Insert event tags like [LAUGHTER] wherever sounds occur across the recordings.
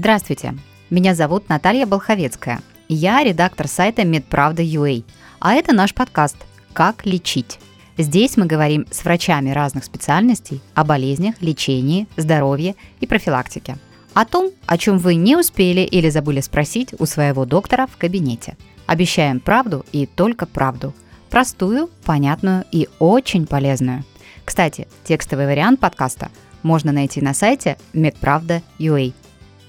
Здравствуйте, меня зовут Наталья Болховецкая. Я редактор сайта Медправда.ua, а это наш подкаст «Как лечить». Здесь мы говорим с врачами разных специальностей о болезнях, лечении, здоровье и профилактике. О том, о чем вы не успели или забыли спросить у своего доктора в кабинете. Обещаем правду и только правду. Простую, понятную и очень полезную. Кстати, текстовый вариант подкаста можно найти на сайте medpravda.ua.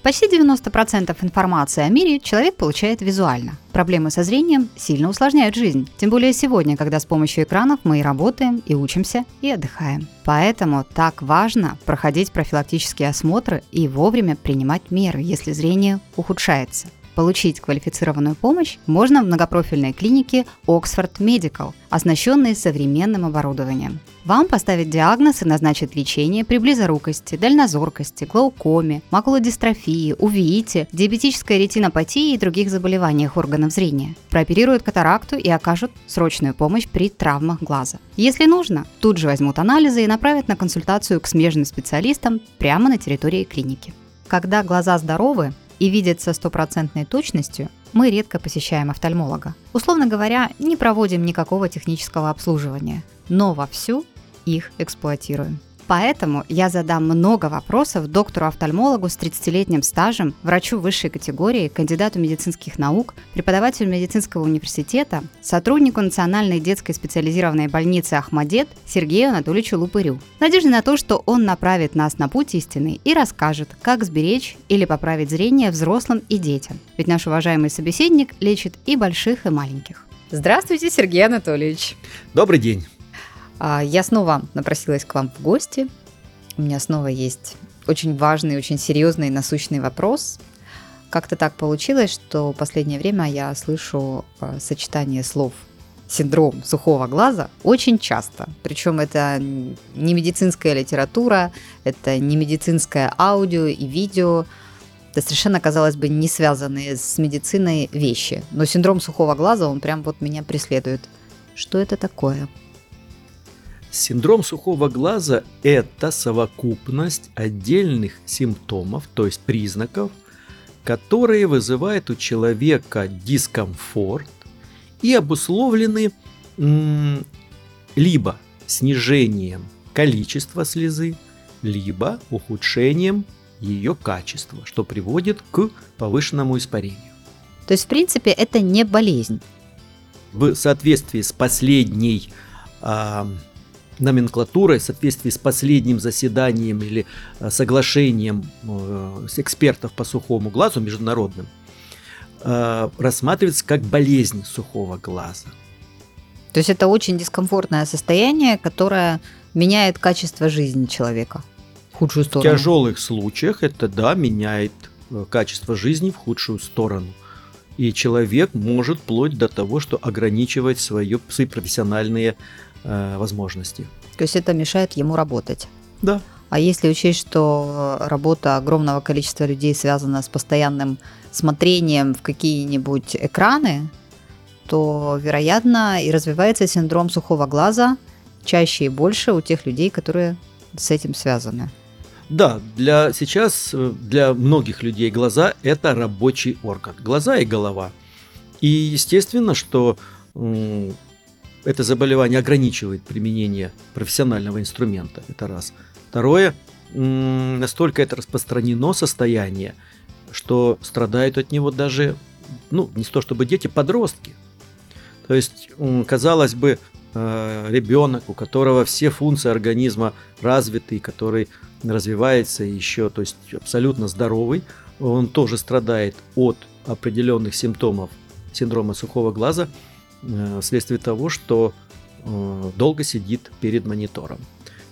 Почти 90% информации о мире человек получает визуально. Проблемы со зрением сильно усложняют жизнь, тем более сегодня, когда с помощью экранов мы и работаем, и учимся, и отдыхаем. Поэтому так важно проходить профилактические осмотры и вовремя принимать меры, если зрение ухудшается. Получить квалифицированную помощь можно в многопрофильной клинике Oxford Medical, оснащенной современным оборудованием. Вам поставят диагноз и назначат лечение при близорукости, дальнозоркости, глаукоме, макулодистрофии, увеите, диабетической ретинопатии и других заболеваниях органов зрения. Прооперируют катаракту и окажут срочную помощь при травмах глаза. Если нужно, тут же возьмут анализы и направят на консультацию к смежным специалистам прямо на территории клиники. Когда глаза здоровы, и видят со стопроцентной точностью, мы редко посещаем офтальмолога. Условно говоря, не проводим никакого технического обслуживания, но вовсю их эксплуатируем. Поэтому я задам много вопросов доктору-офтальмологу с 30-летним стажем, врачу высшей категории, кандидату медицинских наук, преподавателю медицинского университета, сотруднику Национальной детской специализированной больницы Ахмадет Сергею Анатольевичу Лупырю. Надежда на то, что он направит нас на путь истины и расскажет, как сберечь или поправить зрение взрослым и детям. Ведь наш уважаемый собеседник лечит и больших, и маленьких. Здравствуйте, Сергей Анатольевич. Добрый день. А, я снова напросилась к вам в гости. У меня снова есть очень важный, очень серьезный насущный вопрос. Как-то так получилось, что в последнее время я слышу а, сочетание слов синдром сухого глаза очень часто. Причем это не медицинская литература, это не медицинское аудио и видео. Это совершенно, казалось бы, не связанные с медициной вещи. Но синдром сухого глаза, он прям вот меня преследует. Что это такое? Синдром сухого глаза – это совокупность отдельных симптомов, то есть признаков, которые вызывают у человека дискомфорт и обусловлены либо снижением количества слезы, либо ухудшением ее качества, что приводит к повышенному испарению. То есть, в принципе, это не болезнь. В соответствии с последней э, номенклатурой в соответствии с последним заседанием или э, соглашением э, с экспертов по сухому глазу международным, э, рассматривается как болезнь сухого глаза. То есть это очень дискомфортное состояние, которое меняет качество жизни человека в худшую сторону. В тяжелых случаях это, да, меняет качество жизни в худшую сторону. И человек может вплоть до того, что ограничивать свое, свои профессиональные э, возможности. То есть это мешает ему работать? Да. А если учесть, что работа огромного количества людей связана с постоянным смотрением в какие-нибудь экраны, то, вероятно, и развивается синдром сухого глаза чаще и больше у тех людей, которые с этим связаны. Да, для сейчас э, для многих людей глаза это рабочий орган, глаза и голова. И естественно, что это заболевание ограничивает применение профессионального инструмента. Это раз. Второе, настолько это распространено состояние, что страдают от него даже, ну, не то чтобы дети, подростки. То есть, казалось бы, э, ребенок, у которого все функции организма развиты, который развивается еще, то есть абсолютно здоровый, он тоже страдает от определенных симптомов синдрома сухого глаза – вследствие того, что э, долго сидит перед монитором.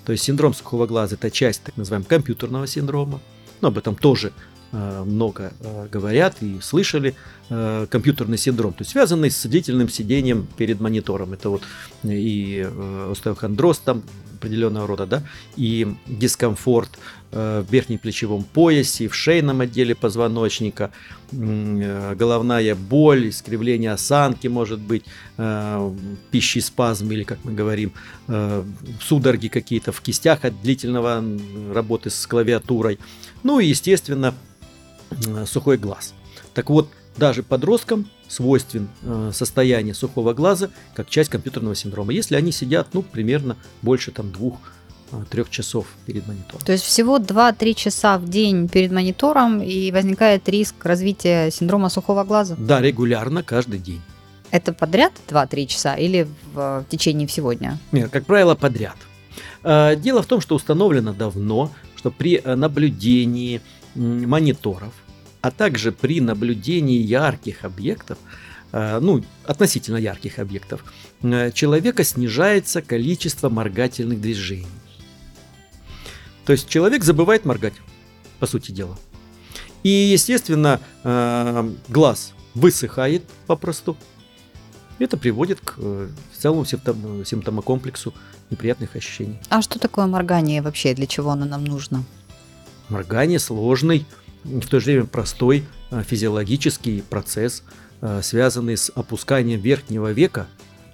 То есть синдром сухого глаза – это часть так называемого компьютерного синдрома. Но об этом тоже э, много говорят и слышали. Компьютерный синдром, то есть связанный с длительным сидением перед монитором. Это вот и остеохондроз там определенного рода, да, и дискомфорт э, в верхнем плечевом поясе, в шейном отделе позвоночника, э, головная боль, искривление осанки может быть, э, пищеспазм или, как мы говорим, судороги какие-то в кистях от длительного работы с клавиатурой. Ну и, естественно, э, сухой глаз. Так вот, даже подросткам свойствен э, состояние сухого глаза как часть компьютерного синдрома, если они сидят, ну, примерно больше там двух трех часов перед монитором. То есть всего 2-3 часа в день перед монитором и возникает риск развития синдрома сухого глаза? Да, регулярно, каждый день. Это подряд 2-3 часа или в, в течение всего дня? Нет, как правило, подряд. Э, дело в том, что установлено давно, что при э, наблюдении мониторов, а также при наблюдении ярких объектов, э, ну, относительно ярких объектов, человека снижается количество моргательных движений. То есть человек забывает моргать, по сути дела. И, естественно, глаз высыхает попросту, это приводит к э, целому симптом, симптомокомплексу неприятных ощущений. А что такое моргание вообще? Для чего оно нам нужно? Моргание сложный, в то же время простой э, физиологический процесс, э, связанный с опусканием верхнего века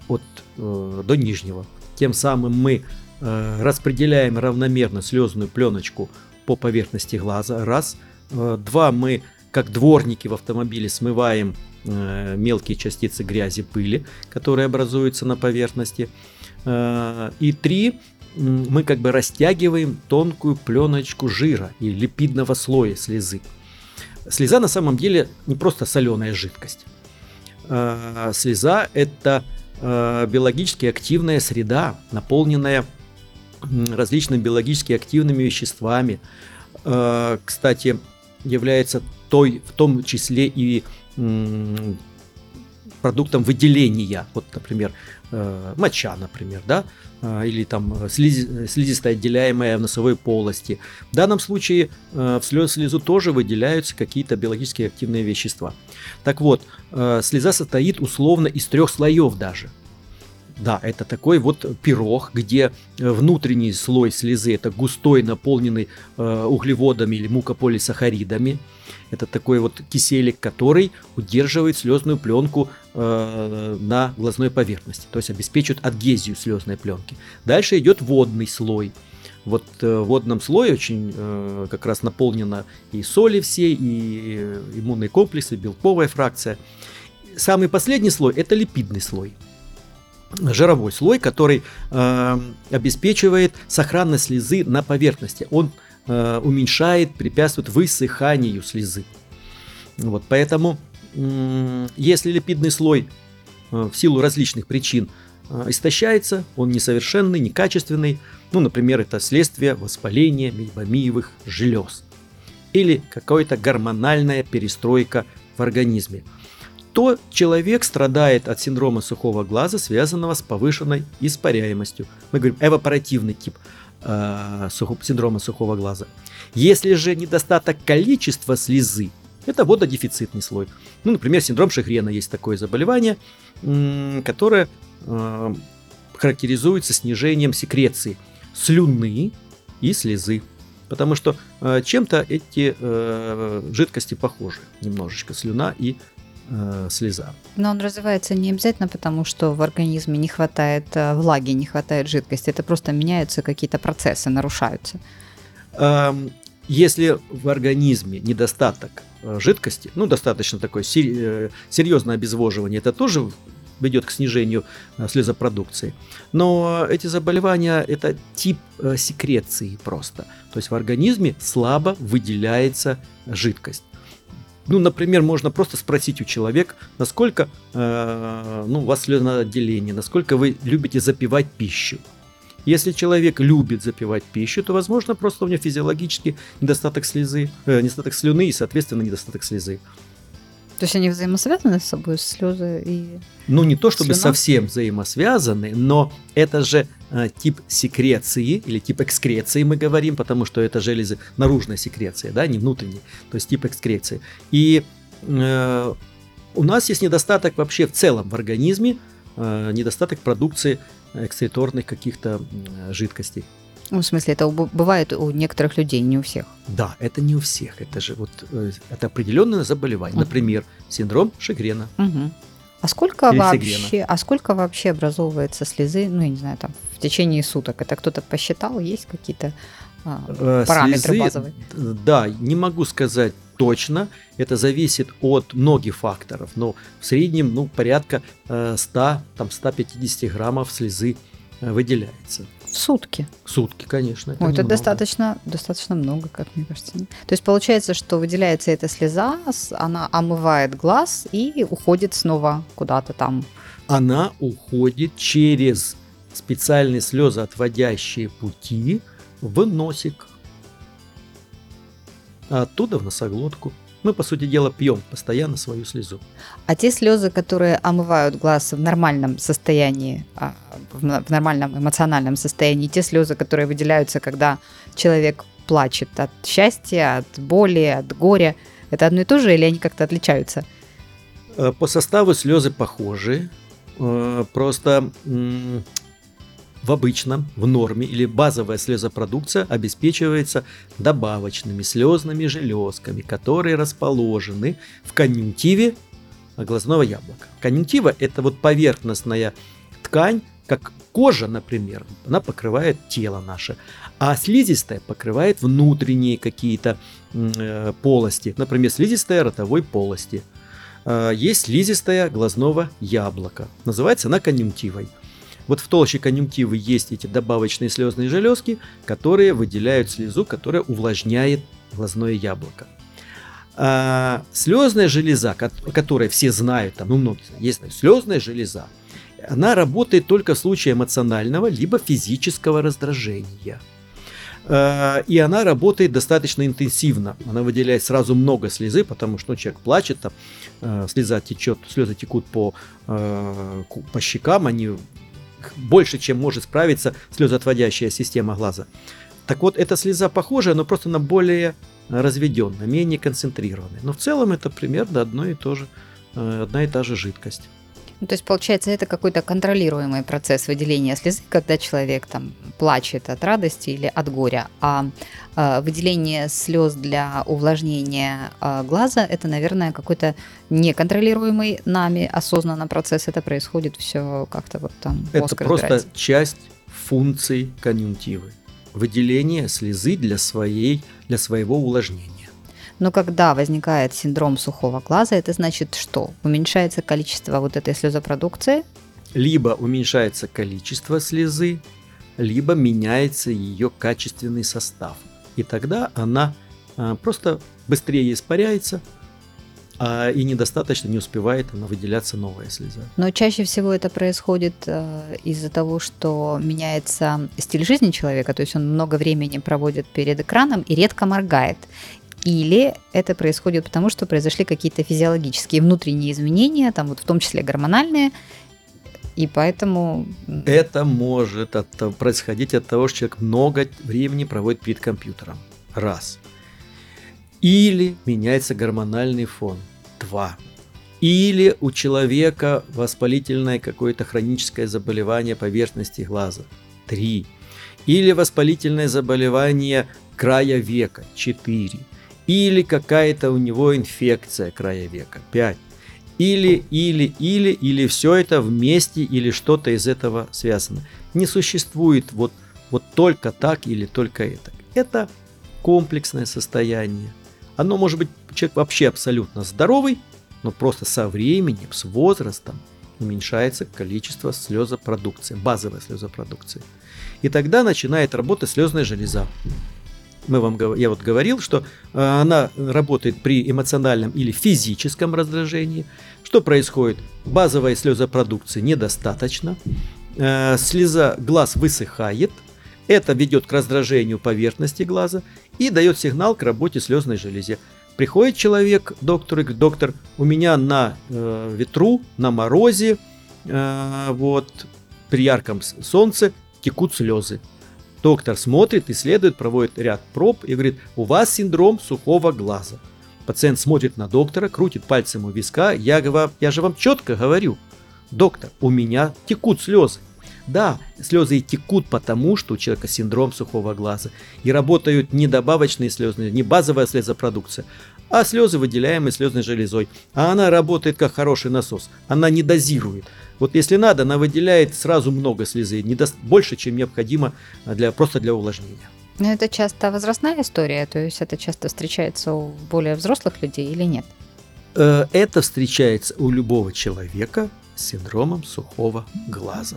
от, до нижнего. Тем самым мы распределяем равномерно слезную пленочку по поверхности глаза. Раз. Два. Мы, как дворники в автомобиле, смываем Э, мелкие частицы грязи, пыли, которые образуются на поверхности. Э, и три, мы как бы растягиваем тонкую пленочку жира и липидного слоя слезы. Слеза на самом деле не просто соленая жидкость. Э, слеза – это биологически активная среда, наполненная различными биологически активными веществами. Кстати, является той, в том числе и продуктом выделения. Вот, например, э, моча, например, да, э, или там слизи, слизистая, отделяемая в носовой полости. В данном случае э, в слез, слезу тоже выделяются какие-то биологически активные вещества. Так вот, слеза состоит условно из трех слоев даже. Да, это такой вот пирог, где внутренний слой слезы это густой, наполненный углеводами или мукополисахаридами. Это такой вот киселик, который удерживает слезную пленку э, на глазной поверхности, то есть обеспечивает адгезию слезной пленки. Дальше идет водный слой. Вот э, в водном слое очень э, как раз наполнено и соли все, и иммунные комплексы, белковая фракция. Самый последний слой – это липидный слой жировой слой, который э, обеспечивает сохранность слезы на поверхности. Он Э, уменьшает, препятствует высыханию слезы. Вот, поэтому, если липидный слой э, в силу различных причин э, истощается, он несовершенный, некачественный, ну, например, это следствие воспаления мейбомиевых желез или какая-то гормональная перестройка в организме, то человек страдает от синдрома сухого глаза, связанного с повышенной испаряемостью. Мы говорим эвапоративный тип э, синдрома сухого глаза. Если же недостаток количества слезы, это вододефицитный слой. Ну, например, синдром Шихрена есть такое заболевание, которое э, характеризуется снижением секреции слюны и слезы. Потому что э, чем-то эти жидкости похожи немножечко, слюна и э, слеза. Но он развивается не обязательно потому, что в организме не хватает э, влаги, не хватает жидкости. Это просто меняются какие-то процессы, нарушаются. Эм, если в организме недостаток э, жидкости, ну, достаточно такое э, серьезное обезвоживание, это тоже ведет к снижению слезопродукции. Но эти заболевания – это тип секреции просто. То есть в организме слабо выделяется жидкость. Ну, например, можно просто спросить у человека, насколько э, ну, у вас слюноотделение, насколько вы любите запивать пищу. Если человек любит запивать пищу, то, возможно, просто у него физиологически недостаток слезы, э, недостаток слюны и, соответственно, недостаток слезы. То есть они взаимосвязаны с собой, слезы и Ну, не то чтобы слюна? совсем взаимосвязаны, но это же э, тип секреции или тип экскреции мы говорим, потому что это железы наружная секреция, да, не внутренняя, то есть тип экскреции. И э, у нас есть недостаток вообще в целом в организме, э, недостаток продукции экскреторных каких-то э, жидкостей. Ну, в смысле, это бывает у некоторых людей, не у всех. Да, это не у всех. Это же вот э, это определенное заболевание. Например, синдром Шигрена. Угу. А сколько Или вообще, сигрена. а сколько вообще образовывается слезы, ну, я не знаю, там, в течение суток? Это кто-то посчитал? Есть какие-то а, э, параметры слезы, базовые? Да, не могу сказать точно. Это зависит от многих факторов. Но в среднем ну, порядка 100, там, 150 граммов слезы выделяется. В сутки? Сутки, конечно. Это, Ой, это достаточно, достаточно много, как мне кажется. То есть получается, что выделяется эта слеза, она омывает глаз и уходит снова куда-то там. Она уходит через специальные слезоотводящие пути в носик. А оттуда в носоглотку мы, по сути дела, пьем постоянно свою слезу. А те слезы, которые омывают глаз в нормальном состоянии, а, в нормальном эмоциональном состоянии, те слезы, которые выделяются, когда человек плачет от счастья, от боли, от горя, это одно и то же или они как-то отличаются? Э, по составу слезы похожи, э, просто в обычном, в норме или базовая слезопродукция обеспечивается добавочными слезными железками, которые расположены в конъюнктиве глазного яблока. Конъюнктива – это вот поверхностная ткань, как кожа, например, она покрывает тело наше, а слизистая покрывает внутренние какие-то э, полости, например, слизистая ротовой полости. Э, есть слизистая глазного яблока, называется она конъюнктивой. Вот в толще конъюнктивы есть эти добавочные слезные железки, которые выделяют слезу, которая увлажняет глазное яблоко. А слезная железа, которая все знают, там, ну, многие знают, есть слезная железа, она работает только в случае эмоционального либо физического раздражения. А, и она работает достаточно интенсивно. Она выделяет сразу много слезы, потому что ну, человек плачет, там, а, слеза течет, слезы текут по, а, по щекам, они больше, чем может справиться слезоотводящая система глаза. Так вот, эта слеза похожая, но просто на более разведенная, менее концентрированная. Но в целом это примерно одно и то же, э, одна и та же жидкость. Ну, то есть, получается, это какой-то контролируемый процесс выделения слезы, когда человек там плачет от радости или от горя. А э, выделение слез для увлажнения э, глаза это, наверное, какой-то неконтролируемый нами осознанно процесс. Это происходит все как-то вот там. Это просто часть функций конъюнктивы. Выделение слезы для, своей, для своего увлажнения. Но когда возникает синдром сухого глаза, это значит что? Уменьшается количество вот этой слезопродукции? Либо уменьшается количество слезы, либо меняется ее качественный состав. И тогда она а, просто быстрее испаряется, а, и недостаточно не успевает она выделяться новая слеза. Но чаще всего это происходит э, из-за того, что меняется стиль жизни человека, то есть он много времени проводит перед экраном и редко моргает. Или это происходит потому, что произошли какие-то физиологические внутренние изменения, там вот в том числе гормональные, и поэтому... Это может от, происходить от того, что человек много времени проводит перед компьютером. Раз. Или меняется гормональный фон. Два. Или у человека воспалительное какое-то хроническое заболевание поверхности глаза. Три. Или воспалительное заболевание края века. Четыре или какая-то у него инфекция края века. 5. Или, или, или, или все это вместе, или что-то из этого связано. Не существует вот, вот только так или только это. Это комплексное состояние. Оно может быть, человек вообще абсолютно здоровый, но просто со временем, с возрастом уменьшается количество слезопродукции, базовой слезопродукции. И тогда начинает работать слезная железа мы вам, я вот говорил, что э, она работает при эмоциональном или физическом раздражении. Что происходит? Базовой слезопродукции недостаточно, э, слеза, глаз высыхает, это ведет к раздражению поверхности глаза и дает сигнал к работе слезной железе. Приходит человек к доктору и говорит, доктор, у меня на э, ветру, на морозе, э, вот, при ярком солнце текут слезы. Доктор смотрит, исследует, проводит ряд проб и говорит, у вас синдром сухого глаза. Пациент смотрит на доктора, крутит пальцем у виска. Я, говорю, я же вам четко говорю, доктор, у меня текут слезы. Да, слезы и текут потому, что у человека синдром сухого глаза. И работают не добавочные слезы, не базовая слезопродукция, а слезы, выделяемые слезной железой. А она работает как хороший насос. Она не дозирует. Вот если надо, она выделяет сразу много слезы, не даст больше, чем необходимо для, просто для увлажнения. Но это часто возрастная история, то есть это часто встречается у более взрослых людей или нет? Э, это встречается у любого человека с синдромом сухого глаза.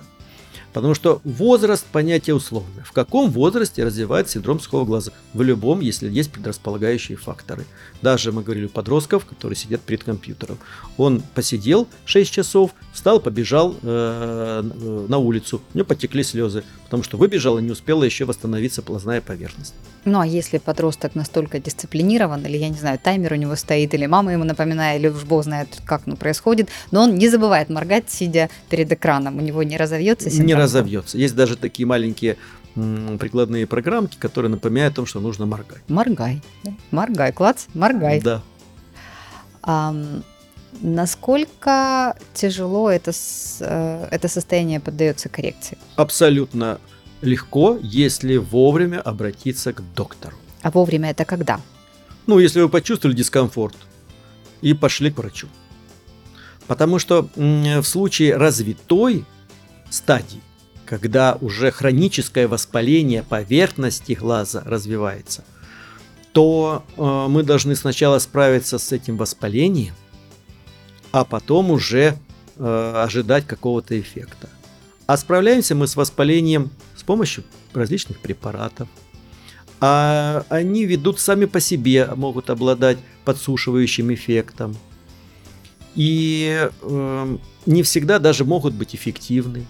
Потому что возраст – понятие условное. В каком возрасте развивается синдром сухого глаза? В любом, если есть предрасполагающие факторы. Даже мы говорили у подростков, которые сидят перед компьютером. Он посидел 6 часов, встал, побежал э, на улицу. У него потекли слезы, потому что выбежал и не успела еще восстановиться полозная поверхность. Ну а если подросток настолько дисциплинирован, или я не знаю, таймер у него стоит, или мама ему напоминает, или уж бог знает, как ну, происходит, но он не забывает моргать, сидя перед экраном, у него не разовьется синдром? Не разовьется. Есть даже такие маленькие прикладные программки, которые напоминают о том, что нужно моргать. Моргай. Моргай. Клац, моргай. Да. А, насколько тяжело это, э, это состояние поддается коррекции? Абсолютно легко, если вовремя обратиться к доктору. А вовремя это когда? Ну, если вы почувствовали дискомфорт и пошли к врачу. Потому что в случае развитой стадии, когда уже хроническое воспаление поверхности глаза развивается, то э, мы должны сначала справиться с этим воспалением, а потом уже э, ожидать какого-то эффекта. А справляемся мы с воспалением помощью различных препаратов. А они ведут сами по себе, могут обладать подсушивающим эффектом. И э, не всегда даже могут быть эффективны.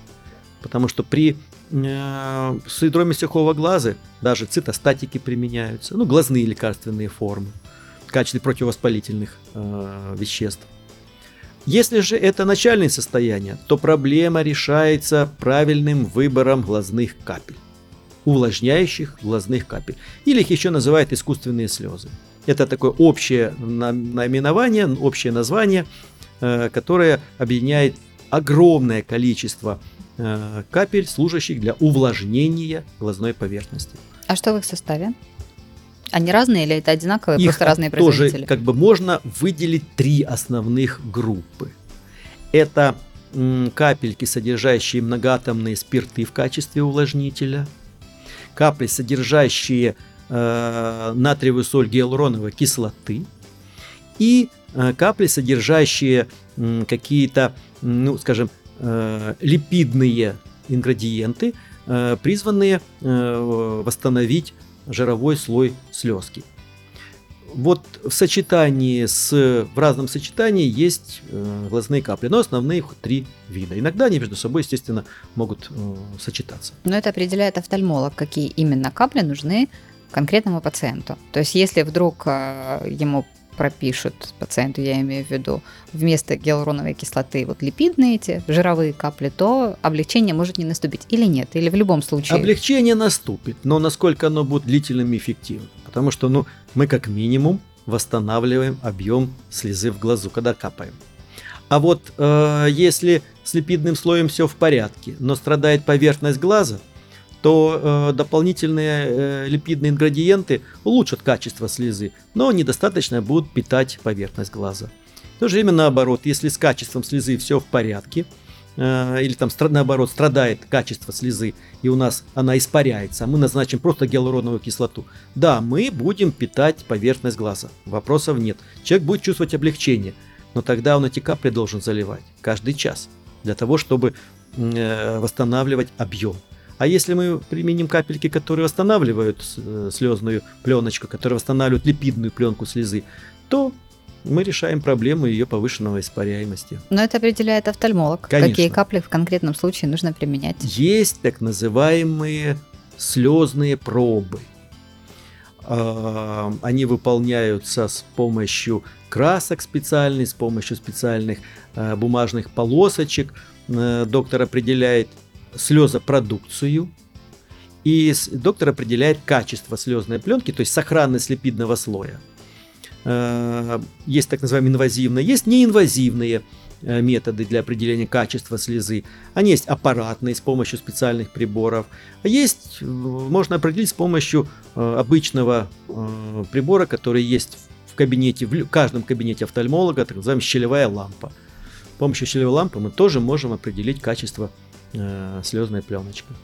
Потому что при э, синдроме сухого глаза даже цитостатики применяются, ну, глазные лекарственные формы в качестве противовоспалительных э, веществ. Если же это начальное состояние, то проблема решается правильным выбором глазных капель, увлажняющих глазных капель. Или их еще называют искусственные слезы. Это такое общее наименование, общее название, э, которое объединяет огромное количество э, капель, служащих для увлажнения глазной поверхности. А что в их составе? Они разные или это одинаковые, Их просто разные производители? Тоже как бы можно выделить три основных группы. Это капельки, содержащие многоатомные спирты в качестве увлажнителя, капли, содержащие э, натриевую соль гиалуроновой кислоты и э, капли, содержащие э, какие-то, ну, скажем, э, липидные ингредиенты, э, призванные э, восстановить жировой слой слезки. Вот в сочетании с, в разном сочетании есть э, глазные капли, но основные их три вида. Иногда они между собой, естественно, могут э, сочетаться. Но это определяет офтальмолог, какие именно капли нужны конкретному пациенту. То есть, если вдруг э, ему пропишут пациенту, я имею в виду, вместо гиалуроновой кислоты вот липидные эти жировые капли, то облегчение может не наступить или нет, или в любом случае. Облегчение наступит, но насколько оно будет длительным и эффективным. Потому что ну, мы как минимум восстанавливаем объем слезы в глазу, когда капаем. А вот э, если с липидным слоем все в порядке, но страдает поверхность глаза, то э, дополнительные э, липидные ингредиенты улучшат качество слезы, но недостаточно будут питать поверхность глаза. В то же время наоборот, если с качеством слезы все в порядке, э, или там наоборот страдает качество слезы, и у нас она испаряется, а мы назначим просто гиалуроновую кислоту, да, мы будем питать поверхность глаза, вопросов нет. Человек будет чувствовать облегчение, но тогда он эти капли должен заливать каждый час, для того, чтобы э, восстанавливать объем. А если мы применим капельки, которые восстанавливают э, слезную пленочку, которые восстанавливают липидную пленку слезы, то мы решаем проблему ее повышенного испаряемости. Но это определяет офтальмолог. Конечно. Какие капли в конкретном случае нужно применять? Есть так называемые слезные пробы. А, они выполняются с помощью красок специальных, с помощью специальных э, бумажных полосочек. Э, доктор определяет слезопродукцию, и доктор определяет качество слезной пленки, то есть сохранность липидного слоя. Э, есть так называемые инвазивные, есть неинвазивные э, методы для определения качества слезы. Они есть аппаратные с помощью специальных приборов. А есть, э, можно определить с помощью обычного прибора, который есть в кабинете, в каждом кабинете офтальмолога, так называемая щелевая лампа. С помощью щелевой лампы мы тоже можем определить качество э, слезной пленочкой.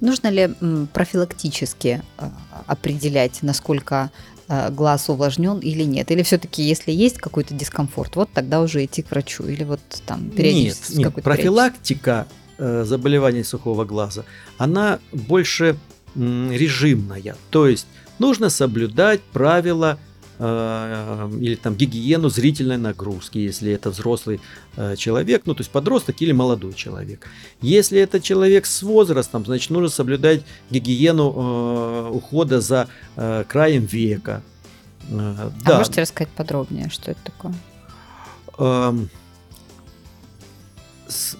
Нужно ли профилактически э, определять, насколько э, глаз увлажнен или нет? Или все-таки, если есть какой-то дискомфорт, вот тогда уже идти к врачу? Или вот там периодически Нет, нет профилактика э, заболеваний сухого глаза, она больше режимная. То есть нужно соблюдать правила или там гигиену зрительной нагрузки, если это взрослый э, человек, ну то есть подросток или молодой человек. Если это человек с возрастом, значит нужно соблюдать гигиену э, ухода за краем века. А да. можете рассказать подробнее, что это такое? Эм,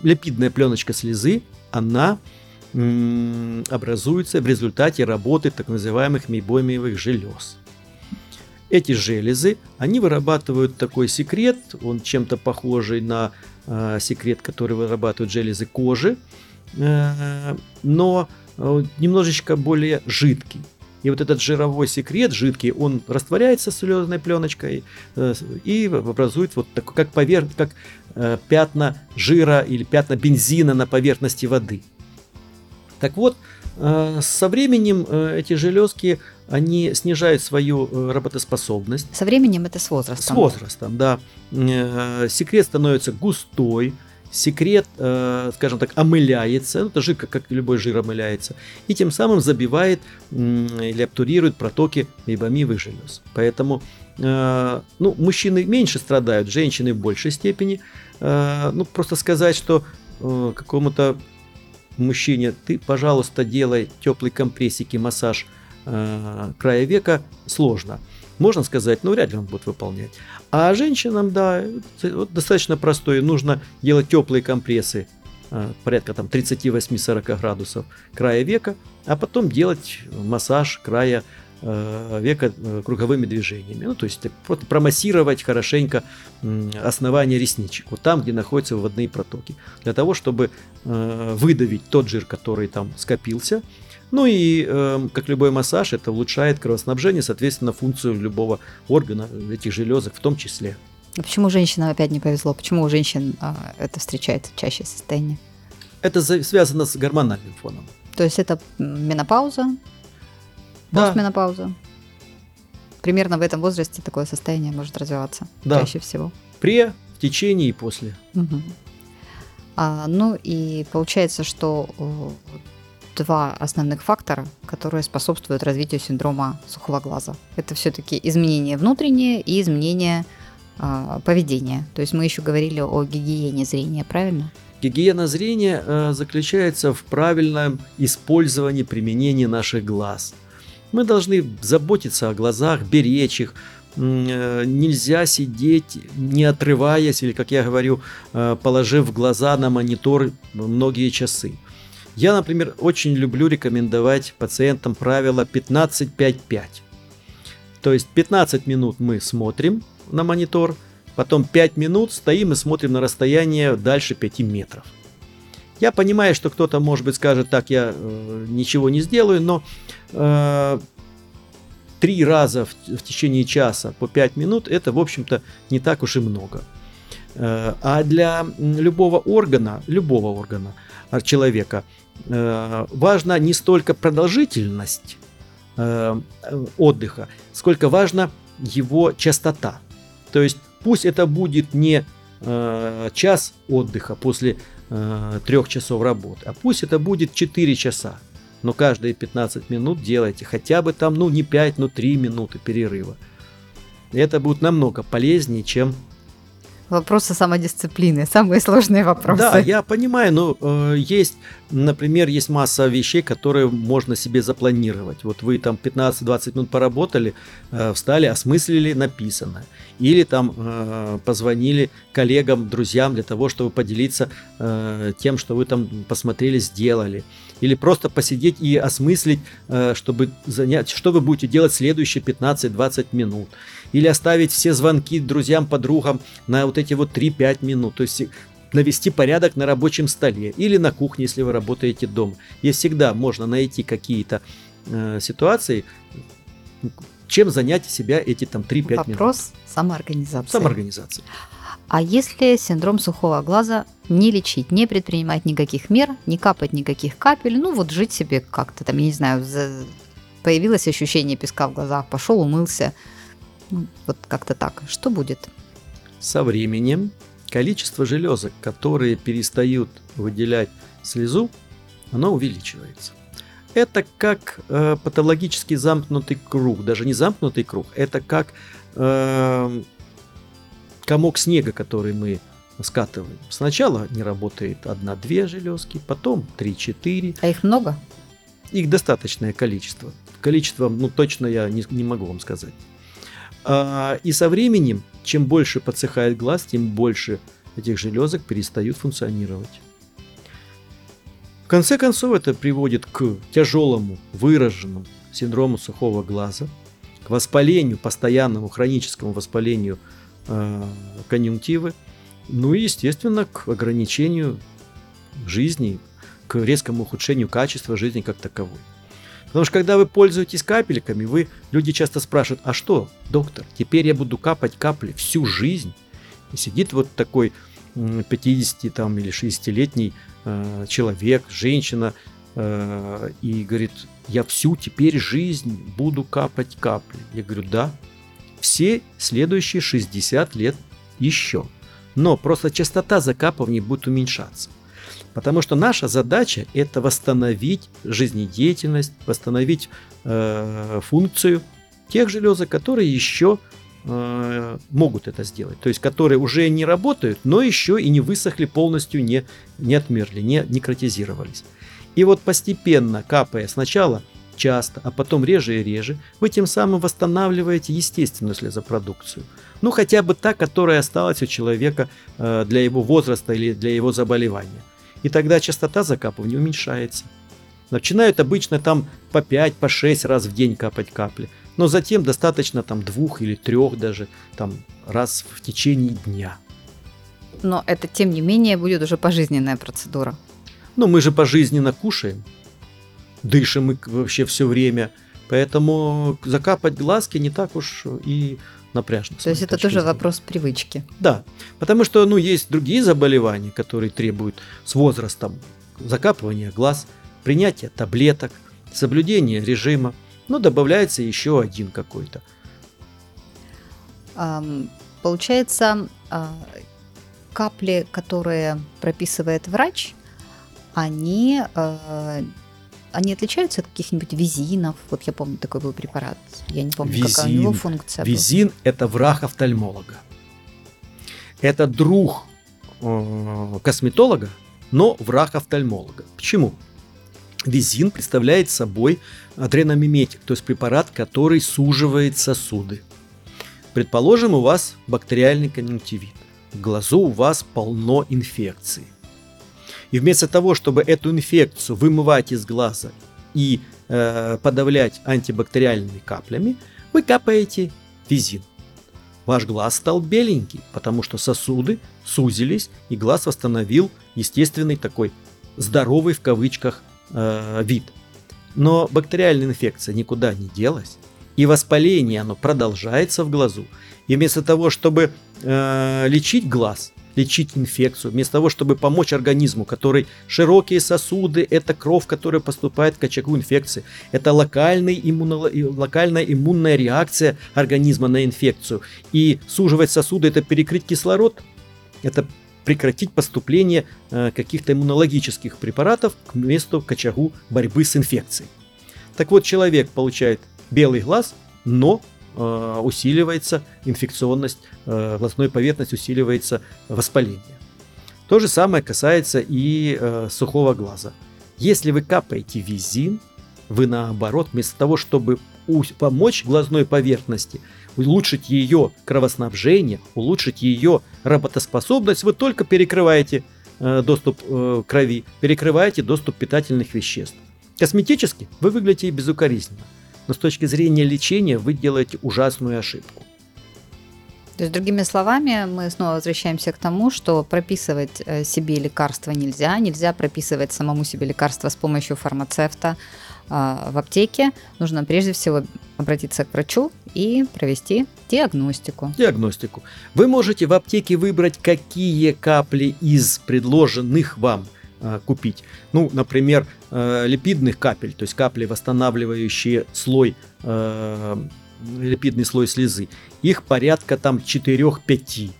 липидная пленочка слезы, она образуется в результате работы так называемых мейбомиевых желез. Эти железы, они вырабатывают такой секрет, он чем-то похожий на э, секрет, который вырабатывают железы кожи, э, но э, немножечко более жидкий. И вот этот жировой секрет, жидкий, он растворяется слезной пленочкой э, и образует вот такой, как, поверх, как э, пятна жира или пятна бензина на поверхности воды. Так вот, э, со временем э, эти железки они снижают свою э, работоспособность. Со временем это с возрастом. С возрастом, да. Э, секрет становится густой, секрет, э, скажем так, омыляется, ну, это жир, как любой жир омыляется, и тем самым забивает или обтурирует протоки мейбомивых желез. Поэтому ну, мужчины меньше страдают, женщины в большей степени. Ну, просто сказать, что какому-то мужчине ты, пожалуйста, делай теплый компрессик и массаж – э, края века сложно. Можно сказать, ну вряд ли он будет выполнять. А женщинам, да, достаточно простое. Нужно делать теплые компрессы э, порядка там 38-40 градусов края века, а потом делать массаж края э, века э, круговыми движениями. Ну, то есть просто промассировать хорошенько основание ресничек, вот там, где находятся выводные протоки, для того, чтобы выдавить тот жир, который там скопился, ну и, э, как любой массаж, это улучшает кровоснабжение, соответственно, функцию любого органа, этих железок в том числе. А почему женщинам опять не повезло? Почему у женщин а, это встречается чаще состояние? Это за, связано с гормональным фоном. То есть это менопауза, да. постменопауза? Примерно в этом возрасте такое состояние может развиваться да. чаще всего. Пре, в течение и после. Угу. А, ну и получается, что два основных фактора, которые способствуют развитию синдрома сухого глаза. Это все-таки изменение внутреннее и изменение э, поведения. То есть мы еще говорили о гигиене зрения, правильно? Гигиена зрения э, заключается в правильном использовании, применении наших глаз. Мы должны заботиться о глазах, беречь их, э, нельзя сидеть, не отрываясь, или, как я говорю, э, положив глаза на монитор многие часы. Я, например, очень люблю рекомендовать пациентам правило 15-5-5. То есть 15 минут мы смотрим на монитор, потом 5 минут стоим и смотрим на расстояние дальше 5 метров. Я понимаю, что кто-то, может быть, скажет, так, я э, ничего не сделаю, но э, три раза в, в течение часа по 5 минут это, в общем-то, не так уж и много. Э, а для любого органа, любого органа человека – Э, важна не столько продолжительность э, отдыха, сколько важна его частота. То есть пусть это будет не э, час отдыха после трех часов работы, а пусть это будет 4 часа. Но каждые 15 минут делайте хотя бы там, ну не 5, но 3 минуты перерыва. Это будет намного полезнее, чем Вопросы самодисциплины, самые сложные вопросы. Да, я понимаю, но э, есть, например, есть масса вещей, которые можно себе запланировать. Вот вы там 15-20 минут поработали, э, встали, осмыслили написанное. Или там э, позвонили коллегам, друзьям для того, чтобы поделиться э, тем, что вы там посмотрели, сделали. Или просто посидеть и осмыслить, э, чтобы занять, что вы будете делать следующие 15-20 минут или оставить все звонки друзьям, подругам на вот эти вот 3-5 минут. То есть навести порядок на рабочем столе или на кухне, если вы работаете дома. И всегда можно найти какие-то э, ситуации, чем занять себя эти там 3-5 минут. Вопрос самоорганизации. Самоорганизации. А если синдром сухого глаза не лечить, не предпринимать никаких мер, не капать никаких капель, ну вот жить себе как-то там, я не знаю, появилось ощущение песка в глазах, пошел, умылся, вот как-то так. Что будет? Со временем количество железок, которые перестают выделять слезу, оно увеличивается. Это как э, патологически замкнутый круг, даже не замкнутый круг, это как э, комок снега, который мы скатываем. Сначала не работает одна-две железки, потом три-четыре. А их много? Их достаточное количество. Количество, ну точно я не, не могу вам сказать. А, и со временем, чем больше подсыхает глаз, тем больше этих железок перестают функционировать. В конце концов, это приводит к тяжелому, выраженному синдрому сухого глаза, к воспалению, постоянному хроническому воспалению э, конъюнктивы, ну и, естественно, к ограничению жизни, к резкому ухудшению качества жизни как таковой. Потому что когда вы пользуетесь капельками, вы, люди часто спрашивают, а что, доктор, теперь я буду капать капли всю жизнь? И сидит вот такой 50 там, или 60-летний э, человек, женщина, э, и говорит, я всю теперь жизнь буду капать капли. Я говорю, да, все следующие 60 лет еще. Но просто частота закапываний будет уменьшаться. Потому что наша задача это восстановить жизнедеятельность, восстановить э, функцию тех железок, которые еще э, могут это сделать. То есть которые уже не работают, но еще и не высохли полностью, не, не отмерли, не некротизировались. И вот постепенно, капая сначала часто, а потом реже и реже, вы тем самым восстанавливаете естественную слезопродукцию. Ну, хотя бы та, которая осталась у человека э, для его возраста или для его заболевания. И тогда частота закапывания уменьшается. Начинают обычно там по 5, по 6 раз в день капать капли. Но затем достаточно там двух или трех даже там раз в течение дня. Но это тем не менее будет уже пожизненная процедура. Ну, мы же пожизненно кушаем дышим мы вообще все время. Поэтому закапать глазки не так уж и напряжно. То есть это тоже зрения. вопрос привычки. Да, потому что ну, есть другие заболевания, которые требуют с возрастом закапывания глаз, принятия таблеток, соблюдения режима. Но добавляется еще один какой-то. Получается, а, капли, которые прописывает врач, они а, они отличаются от каких-нибудь визинов? Вот я помню, такой был препарат. Я не помню, Визин. какая у него функция Визин была. – это враг офтальмолога. Это друг э, косметолога, но враг офтальмолога. Почему? Визин представляет собой адреномиметик, то есть препарат, который суживает сосуды. Предположим, у вас бактериальный конъюнктивит. В глазу у вас полно инфекции. И вместо того, чтобы эту инфекцию вымывать из глаза и э, подавлять антибактериальными каплями, вы капаете визин. Ваш глаз стал беленький, потому что сосуды сузились, и глаз восстановил естественный такой здоровый в кавычках э, вид. Но бактериальная инфекция никуда не делась, и воспаление оно продолжается в глазу. И вместо того, чтобы э, лечить глаз, лечить инфекцию, вместо того, чтобы помочь организму, который широкие сосуды, это кровь, которая поступает к очагу инфекции, это иммуно, локальная иммунная реакция организма на инфекцию. И суживать сосуды – это перекрыть кислород, это прекратить поступление э, каких-то иммунологических препаратов к месту, к очагу борьбы с инфекцией. Так вот, человек получает белый глаз, но Э, усиливается инфекционность э, глазной поверхности, усиливается воспаление. То же самое касается и э, сухого глаза. Если вы капаете визин, вы наоборот, вместо того, чтобы помочь глазной поверхности, улучшить ее кровоснабжение, улучшить ее работоспособность, вы только перекрываете доступ крови, перекрываете доступ питательных веществ. Косметически вы выглядите безукоризненно но с точки зрения лечения вы делаете ужасную ошибку. То есть, другими словами, мы снова возвращаемся к тому, что прописывать э, себе лекарства нельзя, нельзя прописывать самому себе лекарства с помощью фармацевта, а, в аптеке, нужно прежде всего обратиться к врачу и провести диагностику. Диагностику. Вы можете в аптеке выбрать, какие капли из предложенных вам а, купить. Ну, например, э, липидных капель, то есть капли, восстанавливающие слой, э, липидный слой слезы. Их порядка там 4-5.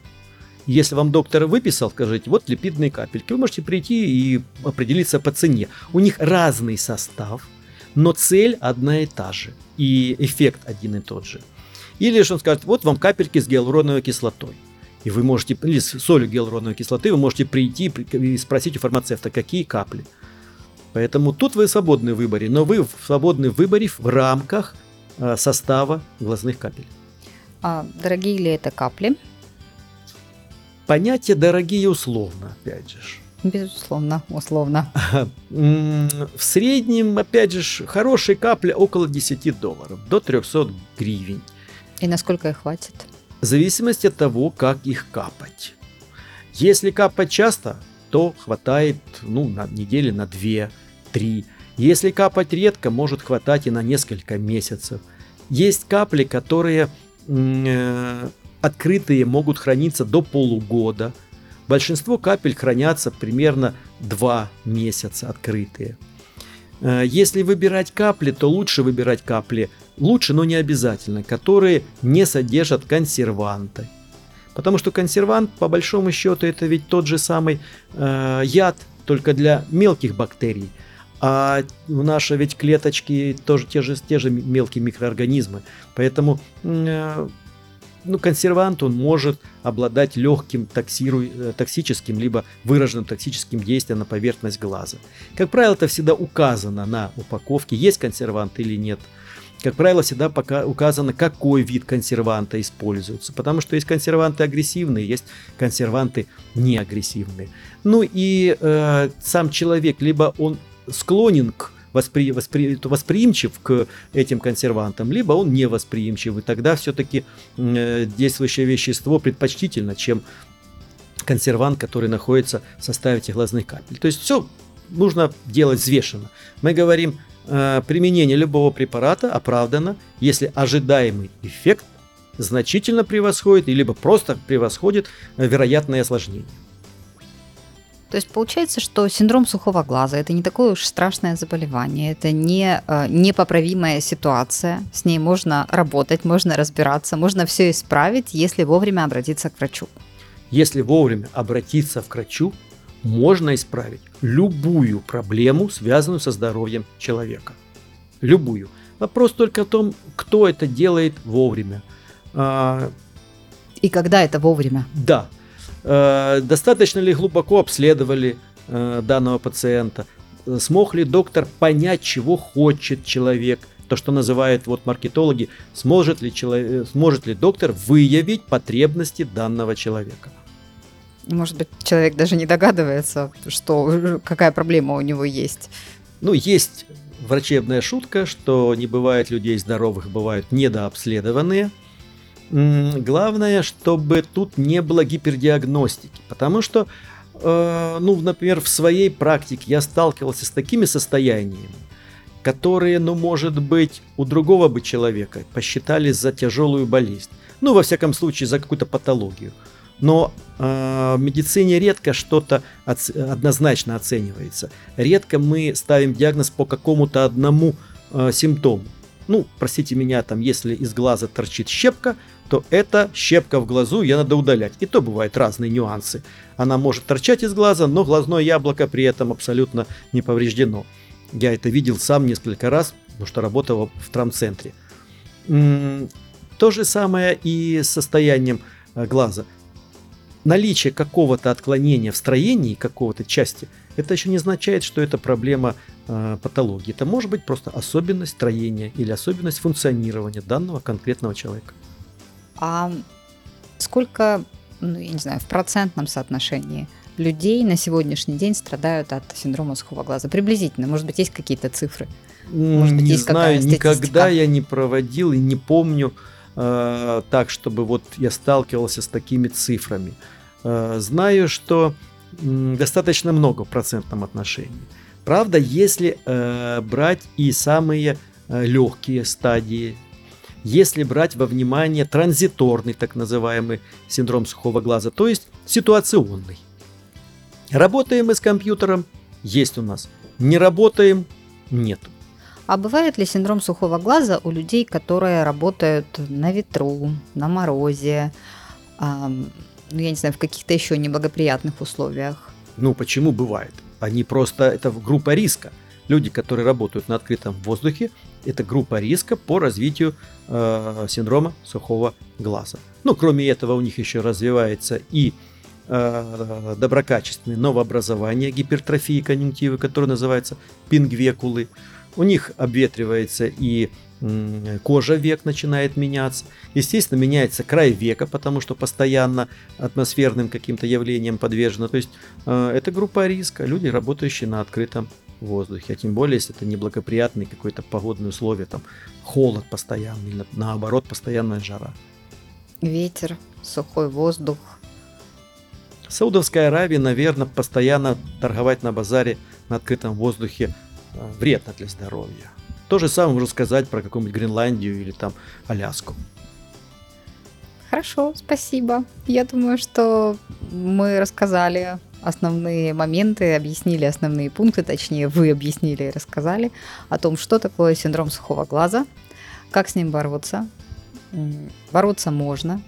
Если вам доктор выписал, скажите, вот липидные капельки, вы можете прийти и определиться по цене. У них разный состав, но цель одна и та же, и эффект один и тот же. Или же он скажет, вот вам капельки с гиалуроновой кислотой. И вы можете, или с солью гиалуроновой кислоты, вы можете прийти и спросить у фармацевта, какие капли. Поэтому тут вы свободны в выборе, но вы свободны в выборе в рамках э, состава глазных капель. А дорогие ли это капли? Понятие дорогие условно, опять же. Безусловно, условно. [LAUGHS] В среднем, опять же, хорошие капли около 10 долларов, до 300 гривен. И насколько их хватит? В зависимости от того, как их капать. Если капать часто, то хватает ну, на недели на 2-3. Если капать редко, может хватать и на несколько месяцев. Есть капли, которые э, открытые могут храниться до полугода. Большинство капель хранятся примерно 2 месяца открытые. Э, если выбирать капли, то лучше выбирать капли, лучше, но не обязательно, которые не содержат консерванты. Потому что консервант, по большому счету, это ведь тот же самый э, яд, только для мелких бактерий. А наши ведь клеточки тоже те же, те же мелкие микроорганизмы. Поэтому э, ну, консервант, он может обладать легким токсиру... Э, токсическим, либо выраженным токсическим действием на поверхность глаза. Как правило, это всегда указано на упаковке, есть консервант или нет. Как правило, всегда пока указано, какой вид консерванта используется. Потому что есть консерванты агрессивные, есть консерванты неагрессивные. Ну и э, сам человек, либо он склонен к воспри, воспри, восприимчив к этим консервантам, либо он не восприимчив, и тогда все-таки э, действующее вещество предпочтительно, чем консервант, который находится в составе этих глазных капель. То есть все нужно делать взвешенно. Мы говорим, применение любого препарата оправдано, если ожидаемый эффект значительно превосходит, либо просто превосходит э, вероятное осложнение. То есть получается, что синдром сухого глаза это не такое уж страшное заболевание, это не э, непоправимая ситуация, с ней можно работать, можно разбираться, можно все исправить, если вовремя обратиться к врачу. Если вовремя обратиться к врачу, можно исправить любую проблему, связанную со здоровьем человека. Любую. Вопрос только в том, кто это делает вовремя. А... И когда это вовремя? Да. Э, достаточно ли глубоко обследовали э, данного пациента, смог ли доктор понять, чего хочет человек, то, что называют вот маркетологи, сможет ли, человек, сможет ли доктор выявить потребности данного человека. Может быть, человек даже не догадывается, что, какая проблема у него есть. Ну, есть врачебная шутка, что не бывает людей здоровых, бывают недообследованные – Главное, чтобы тут не было гипердиагностики, потому что, э, ну, например, в своей практике я сталкивался с такими состояниями, которые, ну, может быть, у другого бы человека посчитали за тяжелую болезнь. Ну, во всяком случае, за какую-то патологию. Но э, в медицине редко что-то однозначно оценивается. Редко мы ставим диагноз по какому-то одному э, симптому. Ну, простите меня, там, если из глаза торчит щепка, то это щепка в глазу, ее надо удалять. И то бывают разные нюансы. Она может торчать из глаза, но глазное яблоко при этом абсолютно не повреждено. Я это видел сам несколько раз, потому что работал в травмцентре. То же самое и с состоянием э, глаза. Наличие какого-то отклонения в строении какого-то части, это еще не означает, что это проблема э, патологии. Это может быть просто особенность строения или особенность функционирования данного конкретного человека. А сколько, ну, я не знаю, в процентном соотношении людей на сегодняшний день страдают от синдрома сухого глаза? Приблизительно, может быть, есть какие-то цифры? Может быть, не есть знаю, никогда я не проводил и не помню э, так, чтобы вот я сталкивался с такими цифрами. Э, знаю, что э, достаточно много в процентном отношении. Правда, если э, брать и самые э, легкие стадии, если брать во внимание транзиторный так называемый синдром сухого глаза, то есть ситуационный. Работаем мы с компьютером, есть у нас. Не работаем, нет. А бывает ли синдром сухого глаза у людей, которые работают на ветру, на морозе, а, ну, я не знаю, в каких-то еще неблагоприятных условиях? Ну, почему бывает? Они просто, это группа риска. Люди, которые работают на открытом воздухе, это группа риска по развитию э, синдрома сухого глаза. Ну, кроме этого, у них еще развивается и э, доброкачественное новообразование гипертрофии конъюнктивы, которое называется пингвекулы. У них обветривается и кожа век начинает меняться. Естественно, меняется край века, потому что постоянно атмосферным каким-то явлением подвержено. То есть э, это группа риска, люди, работающие на открытом воздухе. А тем более, если это неблагоприятные какое-то погодные условия, там холод постоянный, или наоборот, постоянная жара. Ветер, сухой воздух. Саудовская Аравия, наверное, постоянно торговать на базаре на открытом воздухе вредно для здоровья. То же самое можно сказать про какую-нибудь Гренландию или там Аляску. Хорошо, спасибо. Я думаю, что мы рассказали основные моменты, объяснили основные пункты, точнее, вы объяснили и рассказали о том, что такое синдром сухого глаза, как с ним бороться. Бороться можно,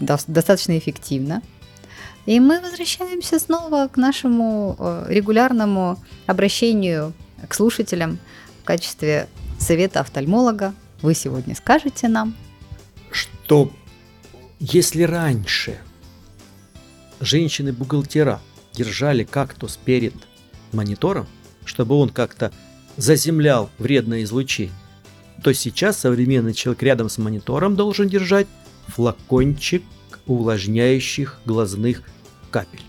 достаточно эффективно. И мы возвращаемся снова к нашему э, регулярному обращению к слушателям – в качестве совета офтальмолога вы сегодня скажете нам? Что если раньше женщины-бухгалтера держали кактус перед монитором, чтобы он как-то заземлял вредное излучение, то сейчас современный человек рядом с монитором должен держать флакончик увлажняющих глазных капель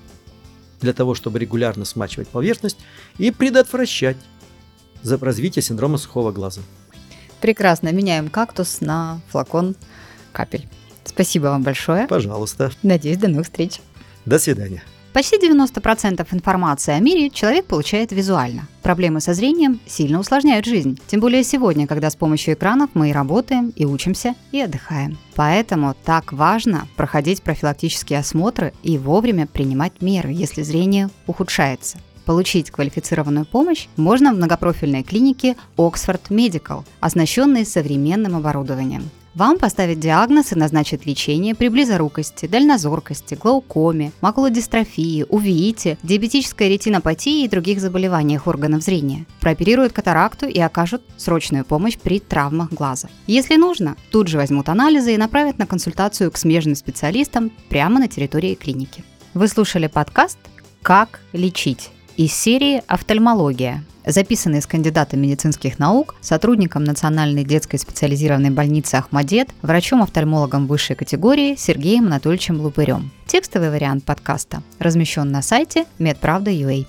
для того, чтобы регулярно смачивать поверхность и предотвращать развитие синдрома сухого глаза. Прекрасно. Меняем кактус на флакон капель. Спасибо вам большое. Пожалуйста. Надеюсь, до новых встреч. До свидания. Почти 90% информации о мире человек получает визуально. Проблемы со зрением сильно усложняют жизнь, тем более сегодня, когда с помощью экранов мы и работаем, и учимся, и отдыхаем. Поэтому так важно проходить профилактические осмотры и вовремя принимать меры, если зрение ухудшается. Получить квалифицированную помощь можно в многопрофильной клинике Oxford Medical, оснащенной современным оборудованием. Вам поставят диагноз и назначат лечение при близорукости, дальнозоркости, глаукоме, макулодистрофии, увеите, диабетической ретинопатии и других заболеваниях органов зрения. Прооперируют катаракту и окажут срочную помощь при травмах глаза. Если нужно, тут же возьмут анализы и направят на консультацию к смежным специалистам прямо на территории клиники. Вы слушали подкаст «Как лечить?» Из серии «Офтальмология», записанный с кандидатом медицинских наук, сотрудником Национальной детской специализированной больницы «Ахмадет», врачом-офтальмологом высшей категории Сергеем Анатольевичем Лупырем. Текстовый вариант подкаста размещен на сайте medpravda.ua.